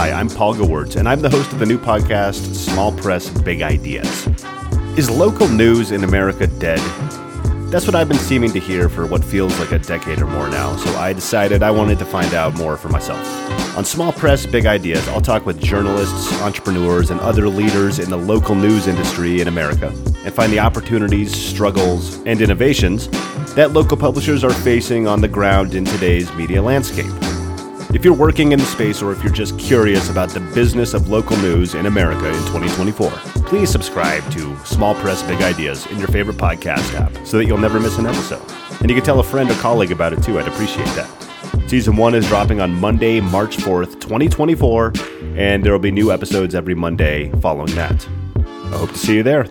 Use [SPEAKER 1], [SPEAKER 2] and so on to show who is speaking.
[SPEAKER 1] Hi, I'm Paul Gewuerz, and I'm the host of the new podcast, Small Press Big Ideas. Is local news in America dead? That's what I've been seeming to hear for what feels like a decade or more now, so I decided I wanted to find out more for myself. On Small Press Big Ideas, I'll talk with journalists, entrepreneurs, and other leaders in the local news industry in America and find the opportunities, struggles, and innovations that local publishers are facing on the ground in today's media landscape. If you're working in the space or if you're just curious about the business of local news in America in 2024, please subscribe to Small Press Big Ideas in your favorite podcast app so that you'll never miss an episode. And you can tell a friend or colleague about it too. I'd appreciate that. Season 1 is dropping on Monday, March 4th, 2024, and there will be new episodes every Monday following that. I hope to see you there.